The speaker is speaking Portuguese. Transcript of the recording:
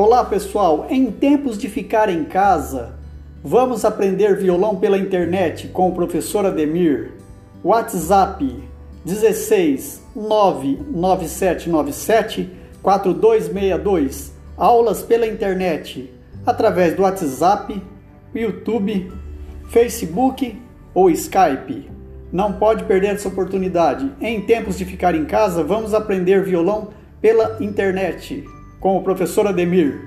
Olá pessoal, em tempos de ficar em casa, vamos aprender violão pela internet com o professor Ademir. WhatsApp 16 99797 4262. Aulas pela internet através do WhatsApp, YouTube, Facebook ou Skype. Não pode perder essa oportunidade. Em tempos de ficar em casa, vamos aprender violão pela internet com o professor Ademir.